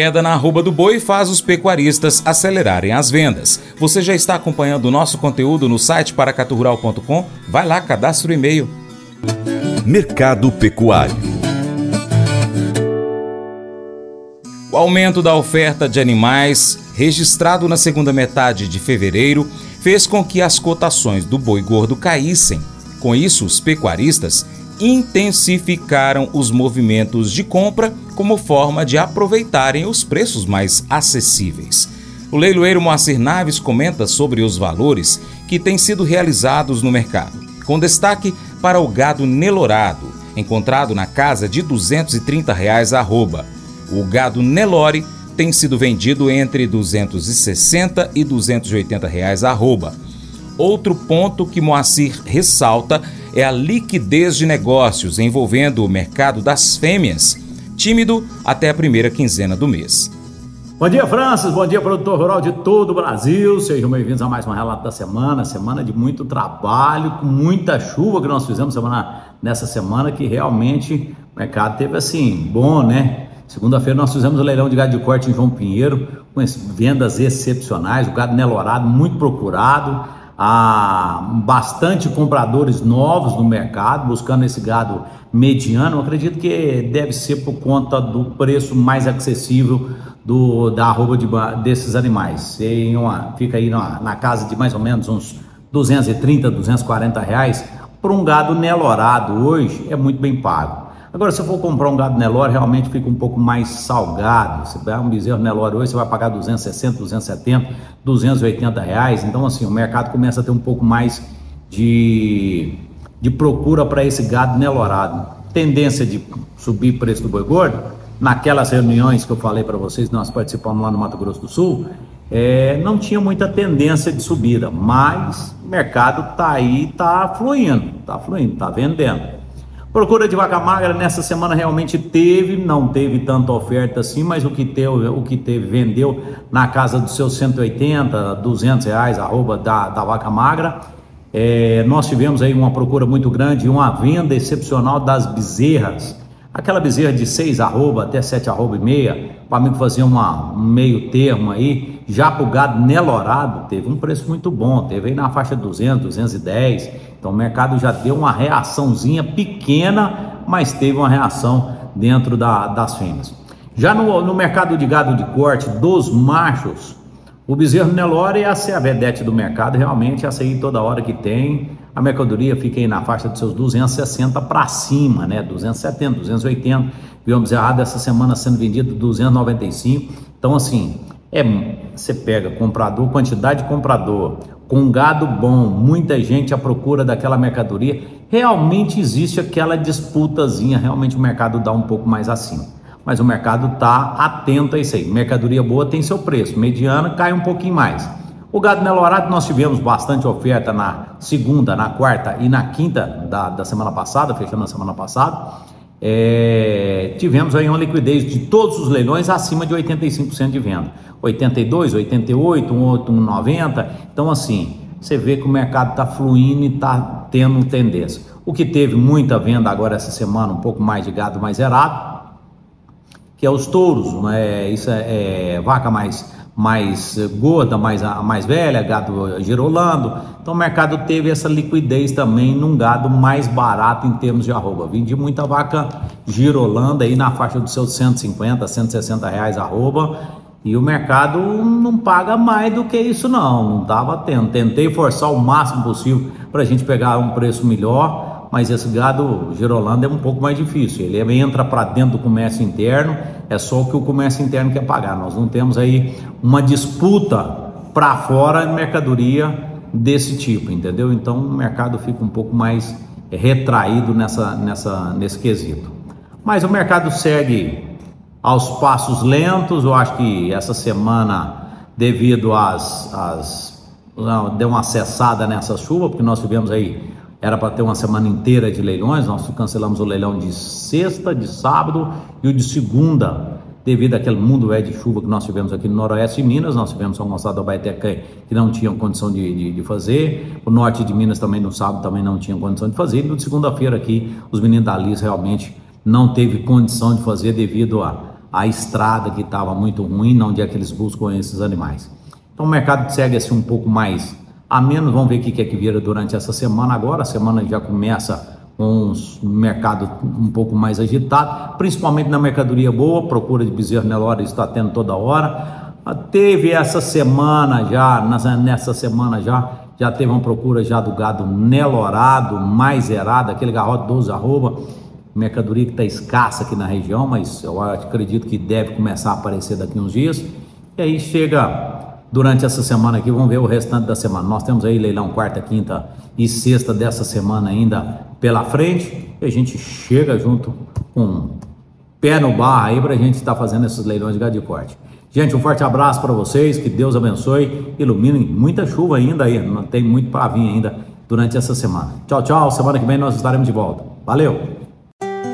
Queda na arroba do boi faz os pecuaristas acelerarem as vendas. Você já está acompanhando o nosso conteúdo no site paracaturural.com? Vai lá, cadastre o e-mail. Mercado Pecuário O aumento da oferta de animais, registrado na segunda metade de fevereiro, fez com que as cotações do boi gordo caíssem. Com isso, os pecuaristas intensificaram os movimentos de compra como forma de aproveitarem os preços mais acessíveis. O leiloeiro Moacir Naves comenta sobre os valores que têm sido realizados no mercado, com destaque para o gado Nelorado, encontrado na casa de 230 reais arroba. O gado Nelore tem sido vendido entre R$ 260 e 280 reais arroba. Outro ponto que Moacir ressalta é a liquidez de negócios envolvendo o mercado das fêmeas, tímido até a primeira quinzena do mês. Bom dia, Francis. Bom dia, produtor rural de todo o Brasil. Sejam bem-vindos a mais um relato da semana. Semana de muito trabalho, com muita chuva que nós fizemos semana, nessa semana, que realmente o mercado teve assim, bom, né? Segunda-feira nós fizemos o leilão de gado de corte em João Pinheiro, com vendas excepcionais, o gado nelorado muito procurado há bastante compradores novos no mercado buscando esse gado mediano. Eu acredito que deve ser por conta do preço mais acessível do, da arroba de, desses animais. Em uma, fica aí na, na, casa de mais ou menos uns 230, 240 reais. Por um gado nelorado hoje é muito bem pago. Agora, se for comprar um gado Nelore, realmente fica um pouco mais salgado. Você vai um bezerro Nelore hoje, você vai pagar 260, 270, 280 reais. Então, assim, o mercado começa a ter um pouco mais de, de procura para esse gado Nelorado. Tendência de subir preço do boi gordo, naquelas reuniões que eu falei para vocês, nós participamos lá no Mato Grosso do Sul, é, não tinha muita tendência de subida, mas o mercado está aí, está fluindo, está fluindo, está vendendo. Procura de vaca magra nessa semana realmente teve, não teve tanta oferta assim, mas o que teve, o que teve vendeu na casa dos seus 180, 200 reais, arroba da, da vaca magra. É, nós tivemos aí uma procura muito grande, uma venda excepcional das bezerras. Aquela bezerra de 6 arroba até 7 arroba e meia, para mim fazer uma, um meio termo aí, já para o gado nelorado, teve um preço muito bom, teve aí na faixa 200, 210, então o mercado já deu uma reaçãozinha pequena, mas teve uma reação dentro da, das fêmeas. Já no, no, mercado de gado de corte dos machos, o bezerro Nelore é a vedete do mercado, realmente essa aí toda hora que tem, a mercadoria fica aí na faixa dos seus 260 para cima, né? 270, 280. Vimos errado essa semana sendo vendido 295. Então assim, é, você pega comprador, quantidade de comprador, com gado bom, muita gente à procura daquela mercadoria, realmente existe aquela disputazinha, realmente o mercado dá um pouco mais acima. Mas o mercado está atento a isso aí. Mercadoria boa tem seu preço, mediana cai um pouquinho mais. O gado Nelorado nós tivemos bastante oferta na segunda, na quarta e na quinta da, da semana passada, fechando na semana passada. É, tivemos aí uma liquidez de todos os leilões acima de 85% de venda. 82, 88, um outro 90. Então, assim, você vê que o mercado está fluindo e está tendo tendência. O que teve muita venda agora essa semana, um pouco mais de gado mais zerado, que é os touros, né? isso é, é vaca mais mais gorda, mais, mais velha, gado girolando. Então o mercado teve essa liquidez também num gado mais barato em termos de arroba. Vendi muita vaca girolando aí na faixa dos seus 150, 160 reais arroba. E o mercado não paga mais do que isso não, não estava tendo. Tentei forçar o máximo possível para a gente pegar um preço melhor, mas esse gado girolando é um pouco mais difícil. Ele entra para dentro do comércio interno, é só o que o comércio interno quer pagar. Nós não temos aí uma disputa para fora de mercadoria desse tipo, entendeu? Então o mercado fica um pouco mais retraído nessa, nessa, nesse quesito. Mas o mercado segue aos passos lentos. Eu acho que essa semana, devido às, às deu uma cessada nessa chuva, porque nós tivemos aí era para ter uma semana inteira de leilões, nós cancelamos o leilão de sexta, de sábado e o de segunda, devido àquele mundo é de chuva que nós tivemos aqui no noroeste de Minas, nós tivemos São Gonçalo da Baeteca que não tinham condição de, de, de, fazer, o norte de Minas também no sábado também não tinham condição de fazer, e no segunda-feira aqui os meninos da Liz realmente não teve condição de fazer devido a a estrada que estava muito ruim, onde é que eles buscam esses animais. Então o mercado segue assim um pouco mais a menos, vamos ver o que é que vira durante essa semana agora, a semana já começa com um mercado um pouco mais agitado, principalmente na mercadoria boa, procura de bezerro Nelore está tendo toda hora. Teve essa semana já, nessa semana já, já teve uma procura já do gado nelorado, mais zerado, aquele garrote 12 arroba, mercadoria que está escassa aqui na região, mas eu acredito que deve começar a aparecer daqui uns dias. E aí chega durante essa semana aqui, vamos ver o restante da semana. Nós temos aí leilão quarta, quinta e sexta dessa semana ainda pela frente. E a gente chega junto com pé no bar aí para a gente estar tá fazendo esses leilões de gado de corte. Gente, um forte abraço para vocês, que Deus abençoe, ilumine muita chuva ainda aí, não tem muito para vir ainda durante essa semana. Tchau, tchau, semana que vem nós estaremos de volta. Valeu!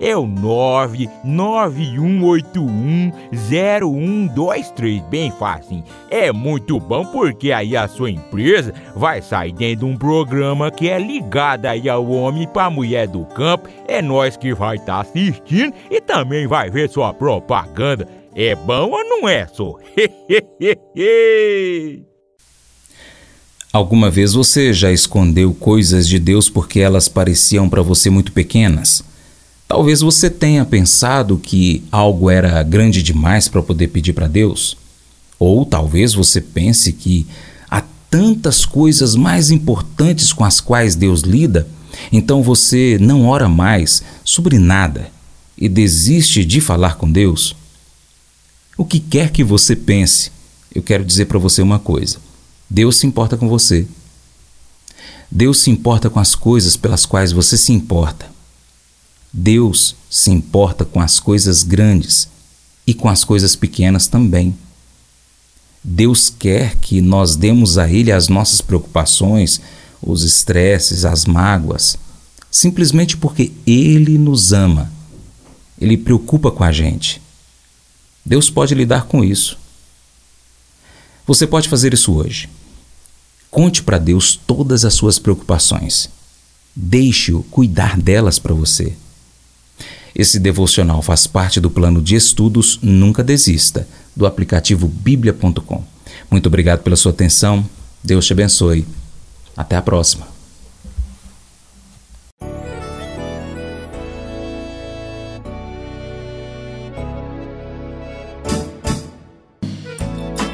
é o 991810123. Bem fácil. É muito bom porque aí a sua empresa vai sair dentro de um programa que é ligado aí ao homem para mulher do campo. É nós que vai estar tá assistindo e também vai ver sua propaganda. É bom ou não é, só? Alguma vez você já escondeu coisas de Deus porque elas pareciam para você muito pequenas? Talvez você tenha pensado que algo era grande demais para poder pedir para Deus. Ou talvez você pense que há tantas coisas mais importantes com as quais Deus lida, então você não ora mais sobre nada e desiste de falar com Deus. O que quer que você pense, eu quero dizer para você uma coisa Deus se importa com você. Deus se importa com as coisas pelas quais você se importa. Deus se importa com as coisas grandes e com as coisas pequenas também. Deus quer que nós demos a Ele as nossas preocupações, os estresses, as mágoas, simplesmente porque Ele nos ama. Ele preocupa com a gente. Deus pode lidar com isso. Você pode fazer isso hoje. Conte para Deus todas as suas preocupações. Deixe-o cuidar delas para você. Esse devocional faz parte do plano de estudos Nunca Desista, do aplicativo bíblia.com. Muito obrigado pela sua atenção. Deus te abençoe. Até a próxima.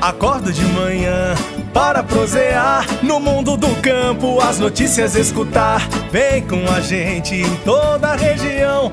Acordo de manhã para prosear no mundo do campo, as notícias escutar. Vem com a gente em toda a região